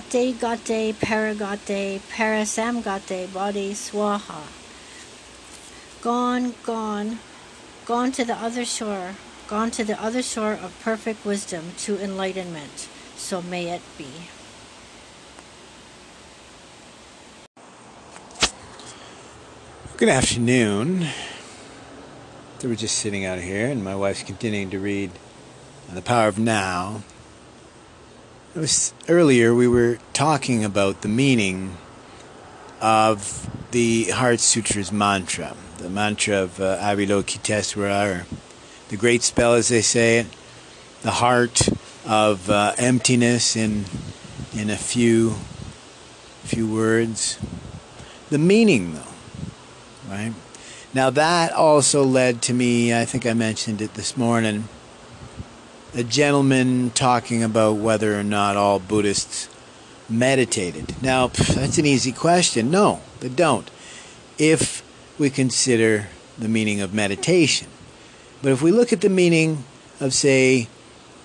Gate Gate Paragate Parasamgate Bodhi Swaha. Gone, gone, gone to the other shore, gone to the other shore of perfect wisdom to enlightenment. So may it be. Good afternoon. We're just sitting out here, and my wife's continuing to read uh, The Power of Now. Was earlier we were talking about the meaning of the Heart Sutra's mantra, the mantra of uh, Avalokitesvara, or the great spell, as they say it, the heart of uh, emptiness in in a few few words. The meaning, though right? Now, that also led to me, I think I mentioned it this morning, a gentleman talking about whether or not all Buddhists meditated. Now, that's an easy question. No, they don't. If we consider the meaning of meditation. But if we look at the meaning of, say,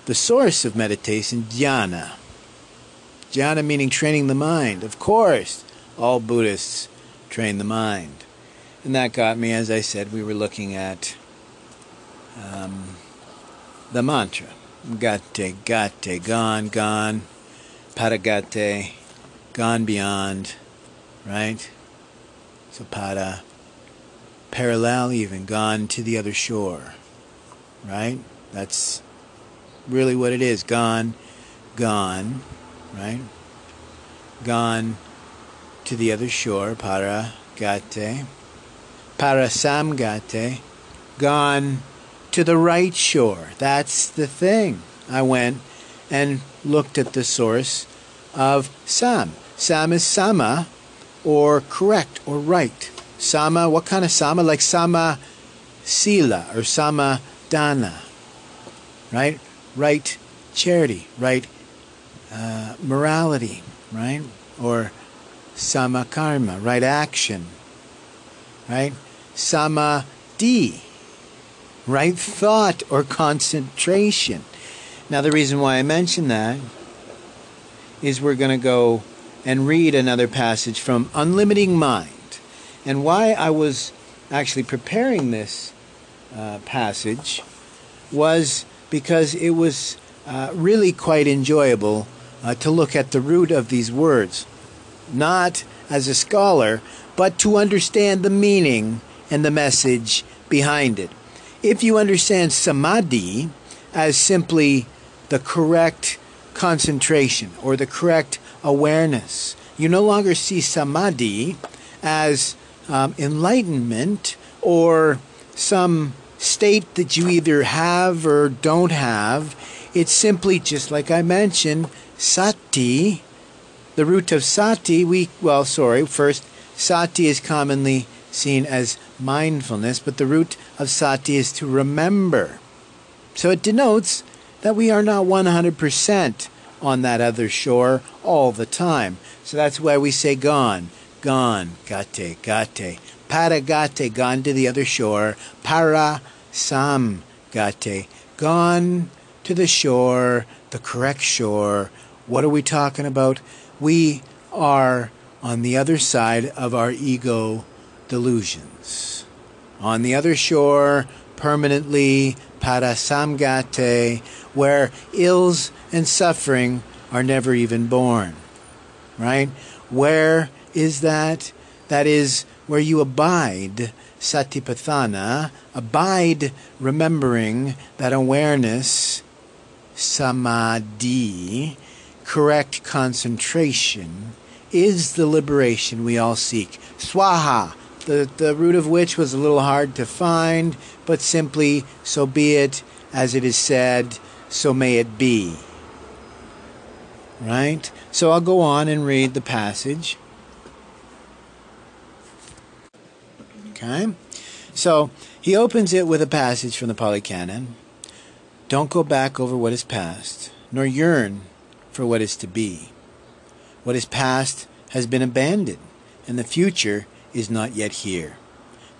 the source of meditation, jhana, jhana meaning training the mind, of course, all Buddhists train the mind. And that got me, as I said, we were looking at um, the mantra. Gate, gate, gone, gone, paragate, gone beyond, right? So para, parallel even, gone to the other shore, right? That's really what it is. Gone, gone, right? Gone to the other shore, para, gate Parasamgate, gone to the right shore. That's the thing. I went and looked at the source of Sam. Sam is Sama, or correct, or right. Sama, what kind of Sama? Like Sama Sila, or Sama Dana, right? Right charity, right uh, morality, right? Or Sama Karma, right action, right? samadhi, right thought or concentration. Now, the reason why I mention that is we're going to go and read another passage from Unlimiting Mind. And why I was actually preparing this uh, passage was because it was uh, really quite enjoyable uh, to look at the root of these words, not as a scholar, but to understand the meaning and the message behind it. If you understand samadhi as simply the correct concentration or the correct awareness, you no longer see samadhi as um, enlightenment or some state that you either have or don't have. It's simply just like I mentioned, sati. The root of sati, we, well, sorry, first, sati is commonly seen as mindfulness, but the root of sati is to remember. So it denotes that we are not 100% on that other shore all the time. So that's why we say gone, gone, gate, gate. Para gate, gone to the other shore. Para sam gate, gone to the shore, the correct shore. What are we talking about? We are on the other side of our ego delusions. On the other shore, permanently, parasamgate, where ills and suffering are never even born. Right? Where is that? That is where you abide, satipatthana, abide remembering that awareness, samadhi, correct concentration, is the liberation we all seek. Swaha, the, the root of which was a little hard to find, but simply, so be it, as it is said, so may it be. Right? So I'll go on and read the passage. Okay? So he opens it with a passage from the Pali Canon. Don't go back over what is past, nor yearn for what is to be. What is past has been abandoned, and the future is not yet here.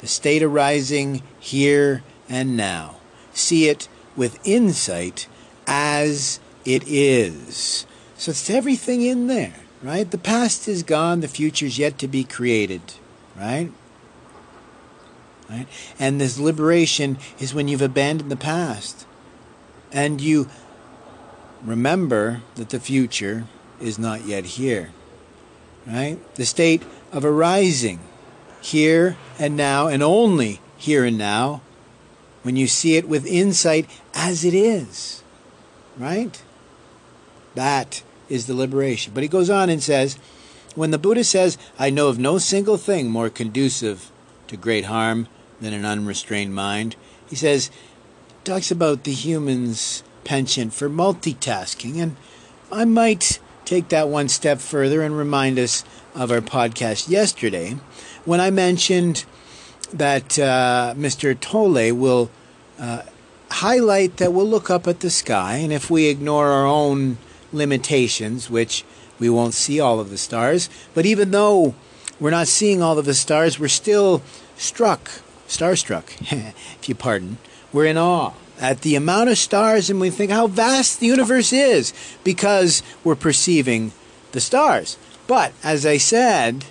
The state arising here and now. See it with insight as it is. So it's everything in there, right? The past is gone, the future's yet to be created, right? Right? And this liberation is when you've abandoned the past and you remember that the future is not yet here. Right? The state of arising here and now and only here and now when you see it with insight as it is. Right? That is the liberation. But he goes on and says, when the Buddha says, I know of no single thing more conducive to great harm than an unrestrained mind, he says, talks about the human's penchant for multitasking. And I might take that one step further and remind us of our podcast yesterday when I mentioned that uh, Mr. Tolle will uh, highlight that we'll look up at the sky, and if we ignore our own limitations, which we won't see all of the stars, but even though we're not seeing all of the stars, we're still struck, starstruck, if you pardon. We're in awe at the amount of stars and we think how vast the universe is because we're perceiving the stars. But as I said,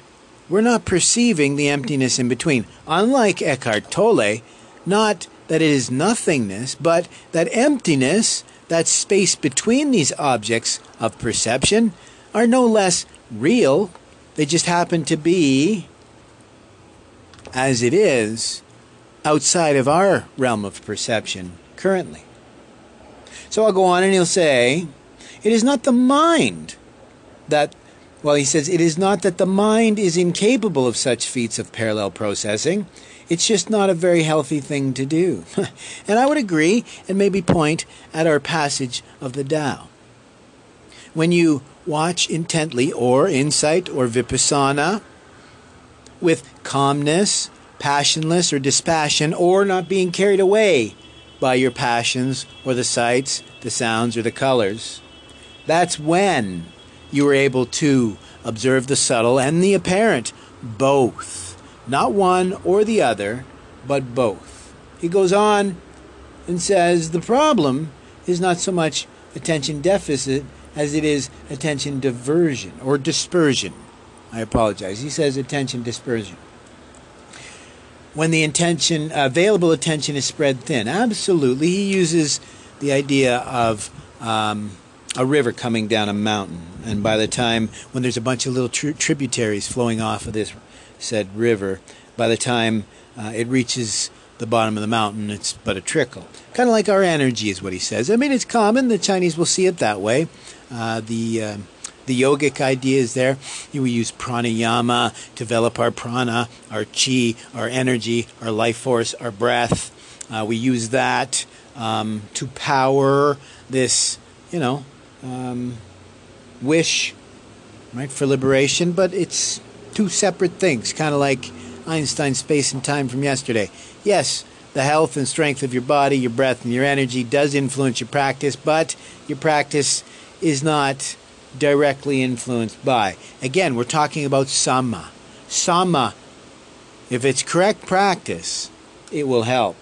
we're not perceiving the emptiness in between. Unlike Eckhart Tolle, not that it is nothingness, but that emptiness, that space between these objects of perception, are no less real. They just happen to be, as it is, outside of our realm of perception currently. So I'll go on and he'll say, It is not the mind that, well, he says, it is not that the mind is incapable of such feats of parallel processing. It's just not a very healthy thing to do. and I would agree and maybe point at our passage of the Tao. When you watch intently or insight or vipassana with calmness, passionless or dispassion, or not being carried away by your passions or the sights, the sounds, or the colors. That's when you are able to observe the subtle and the apparent, both. Not one or the other, but both. He goes on and says the problem is not so much attention deficit as it is attention diversion or dispersion. I apologize. He says attention dispersion when the attention, available attention is spread thin. Absolutely. He uses the idea of um, a river coming down a mountain. And by the time, when there's a bunch of little tri- tributaries flowing off of this said river, by the time uh, it reaches the bottom of the mountain, it's but a trickle. Kind of like our energy, is what he says. I mean, it's common. The Chinese will see it that way. Uh, the uh, the yogic ideas there. We use pranayama to develop our prana, our chi, our energy, our life force, our breath. Uh, we use that um, to power this, you know, um, wish, right, for liberation. But it's two separate things, kind of like Einstein's space and time from yesterday. Yes, the health and strength of your body, your breath, and your energy does influence your practice, but your practice is not directly influenced by. Again, we're talking about sama. Sama, if it's correct practice, it will help.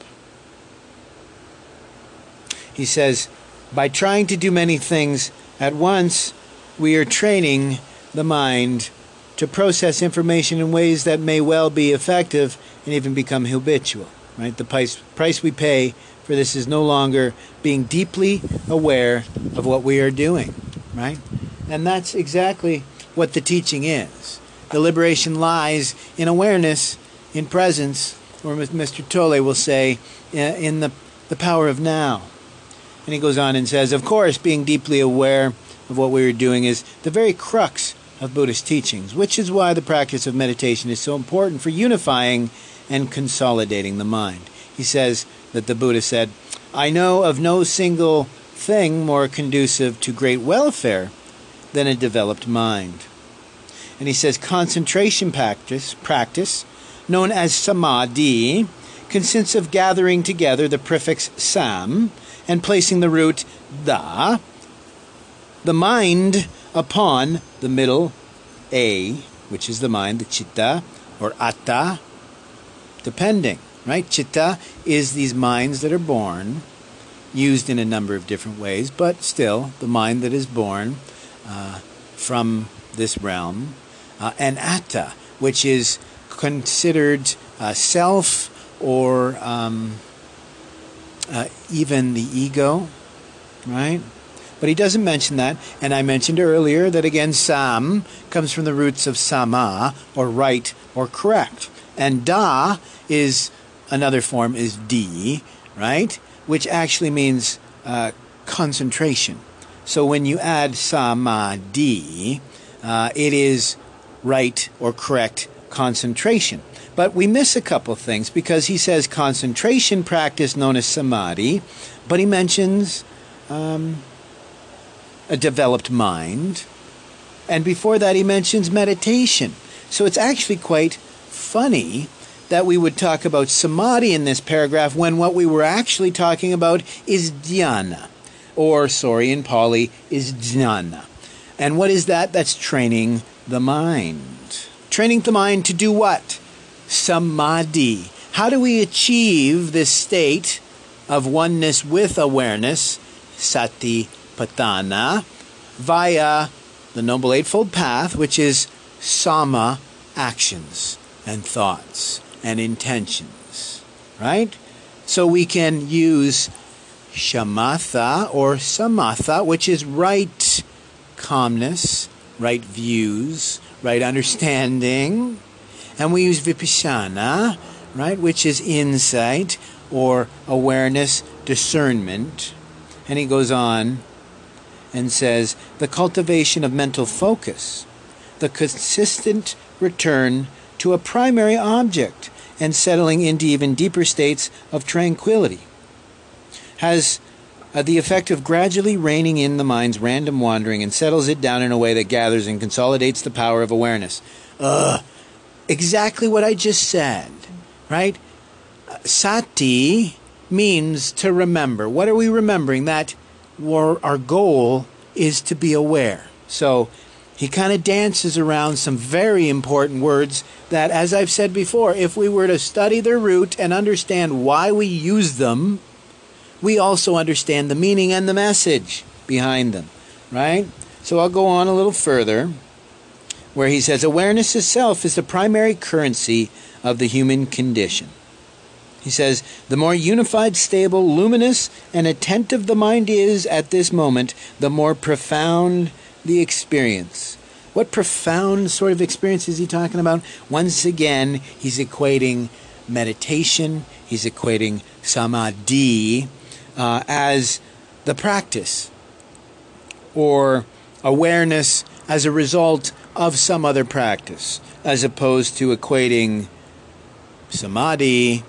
He says, by trying to do many things at once, we are training the mind to process information in ways that may well be effective and even become habitual. Right? The price, price we pay for this is no longer being deeply aware of what we are doing. Right? And that's exactly what the teaching is. The liberation lies in awareness, in presence, or Mr. Tolle will say, in the, the power of now. And he goes on and says, of course, being deeply aware of what we are doing is the very crux of Buddhist teachings, which is why the practice of meditation is so important for unifying and consolidating the mind. He says that the Buddha said, I know of no single thing more conducive to great welfare than a developed mind. And he says concentration practice, practice known as samadhi, consists of gathering together the prefix sam and placing the root da, the mind upon the middle a, which is the mind, the chitta or atta, depending, right? Chitta is these minds that are born, used in a number of different ways, but still the mind that is born uh, from this realm, uh, and atta, which is considered uh, self or um, uh, even the ego, right? But he doesn't mention that. And I mentioned earlier that again, sam comes from the roots of sama, or right or correct. And da is another form, is di, right? Which actually means uh, concentration. So when you add samadhi, uh, it is right or correct concentration. But we miss a couple things because he says concentration practice known as samadhi, but he mentions um, a developed mind. And before that, he mentions meditation. So it's actually quite funny that we would talk about samadhi in this paragraph when what we were actually talking about is dhyana, or, sorry, in Pali, is jnana. And what is that? That's training the mind. Training the mind to do what? Samadhi. How do we achieve this state of oneness with awareness, sati patana, via the Noble Eightfold Path, which is sama actions and thoughts and intentions, right? So we can use shamatha or samatha, which is right calmness, right views, right understanding. And we use vipassana, right, which is insight or awareness, discernment. And he goes on and says the cultivation of mental focus, the consistent return to a primary object and settling into even deeper states of tranquility has uh, the effect of gradually reining in the mind's random wandering and settles it down in a way that gathers and consolidates the power of awareness. Ugh, exactly what I just said, right? Sati means to remember. What are we remembering? That our goal is to be aware. So he kind of dances around some very important words that, as I've said before, if we were to study their root and understand why we use them, we also understand the meaning and the message behind them, right? So I'll go on a little further where he says awareness itself is the primary currency of the human condition. He says, the more unified, stable, luminous, and attentive the mind is at this moment, the more profound the experience. What profound sort of experience is he talking about? Once again, he's equating meditation, he's equating samadhi uh, as the practice or awareness as a result of some other practice, as opposed to equating samadhi,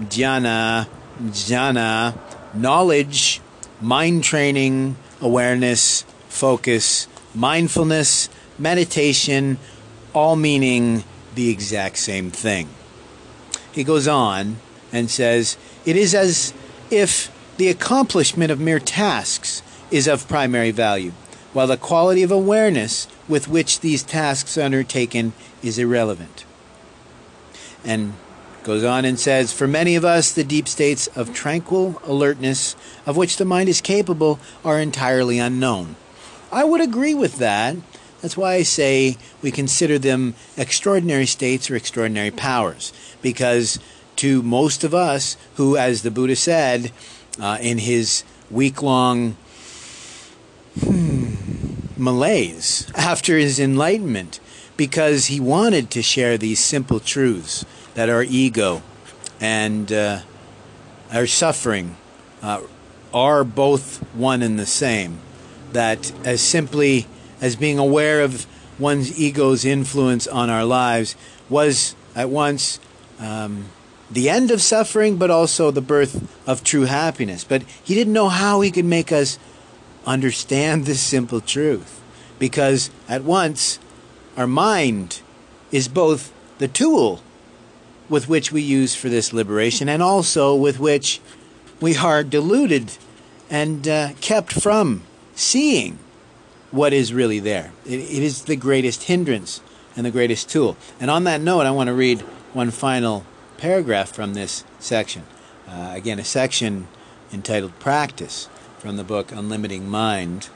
dhyana, jhana, knowledge, mind training, awareness, focus, mindfulness, meditation, all meaning the exact same thing. He goes on and says, It is as if the accomplishment of mere tasks is of primary value, while the quality of awareness with which these tasks are undertaken is irrelevant. And goes on and says, For many of us, the deep states of tranquil alertness of which the mind is capable are entirely unknown. I would agree with that. That's why I say we consider them extraordinary states or extraordinary powers. Because to most of us, who, as the Buddha said uh, in his week long hmm, malaise after his enlightenment, because he wanted to share these simple truths that our ego and uh, our suffering uh, are both one and the same that as simply as being aware of one's ego's influence on our lives was at once um, the end of suffering, but also the birth of true happiness. But he didn't know how he could make us understand this simple truth. Because at once, our mind is both the tool with which we use for this liberation and also with which we are deluded and uh, kept from seeing what is really there. It, it is the greatest hindrance and the greatest tool. And on that note, I want to read one final paragraph from this section. Uh, again, a section entitled Practice from the book Unlimiting Mind.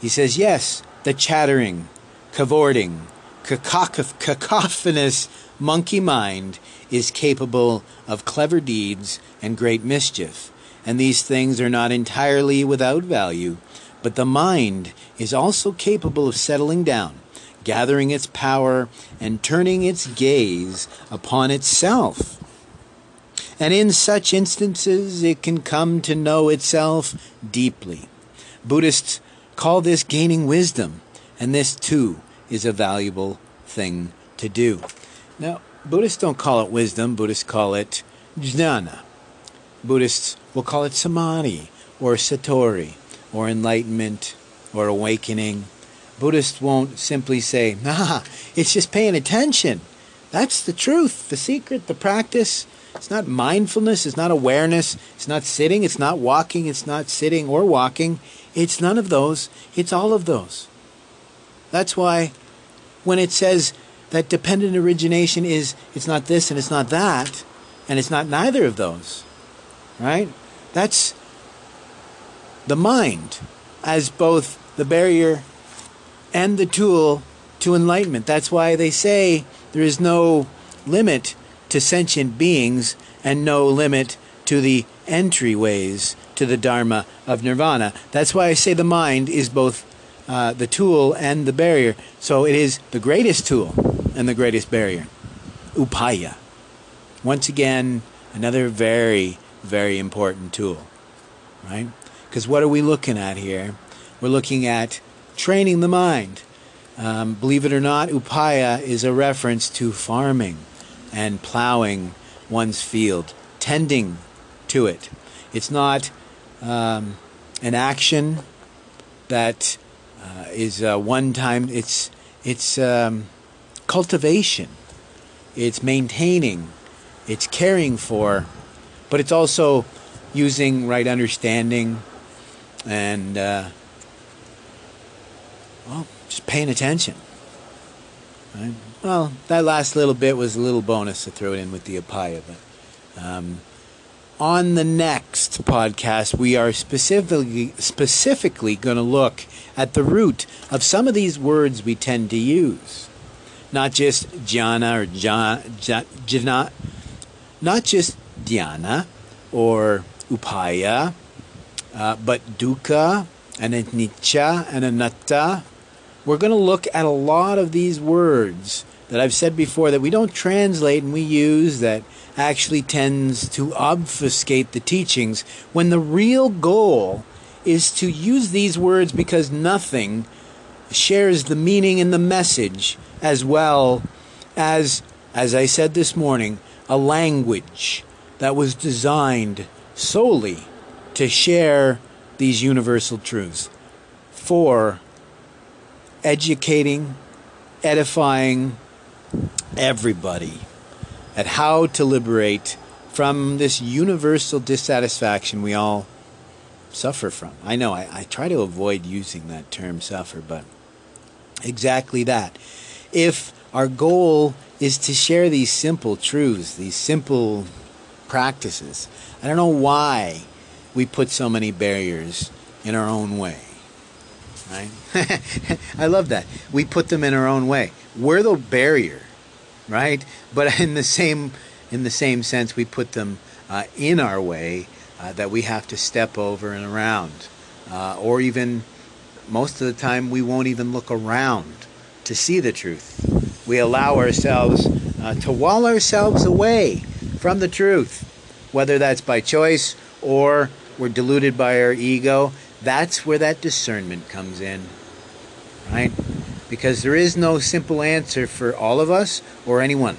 He says, Yes, the chattering, cavorting, cacophonous monkey mind is capable of clever deeds and great mischief, and these things are not entirely without value, but the mind is also capable of settling down, gathering its power, and turning its gaze upon itself. And in such instances, it can come to know itself deeply. Buddhists call this gaining wisdom, and this too is a valuable thing to do. Now, Buddhists don't call it wisdom, Buddhists call it jnana. Buddhists will call it samadhi or satori or enlightenment or awakening. Buddhists won't simply say, nah, it's just paying attention. That's the truth, the secret, the practice. It's not mindfulness, it's not awareness, it's not sitting, it's not walking, it's not sitting or walking. It's none of those, it's all of those. That's why when it says that dependent origination is it's not this and it's not that, and it's not neither of those, right? That's the mind as both the barrier and the tool to enlightenment. That's why they say there is no limit to sentient beings and no limit to the entryways to the Dharma of Nirvana. That's why I say the mind is both uh, the tool and the barrier. So it is the greatest tool and the greatest barrier. Upaya. Once again, another very, very important tool, right? Because what are we looking at here? We're looking at training the mind. Um, believe it or not, upaya is a reference to farming and plowing one's field, tending to it. It's not um, an action that uh, is uh, one time. It's it's um, cultivation. It's maintaining. It's caring for, but it's also using right understanding and uh, well, just paying attention. Right? Well, that last little bit was a little bonus to throw it in with the upaya, but um, on the next podcast, we are specifically specifically going to look at the root of some of these words we tend to use. Not just jhana or jhana, not just dhyana or upaya, uh, but dukkha and anicca and anatta. We're going to look at a lot of these words that I've said before that we don't translate and we use that actually tends to obfuscate the teachings when the real goal is to use these words because nothing shares the meaning and the message as well as, as I said this morning, a language that was designed solely to share these universal truths for educating, edifying everybody at how to liberate from this universal dissatisfaction we all suffer from. I know I, I try to avoid using that term suffer, but exactly that. If our goal is to share these simple truths, these simple practices, I don't know why we put so many barriers in our own way. Right? I love that. We put them in our own way. We're the barrier, right? But in the same in the same sense, we put them uh, in our way uh, that we have to step over and around, uh, or even most of the time we won't even look around to see the truth. We allow ourselves uh, to wall ourselves away from the truth, whether that's by choice or we're deluded by our ego. That's where that discernment comes in, right? Because there is no simple answer for all of us or anyone.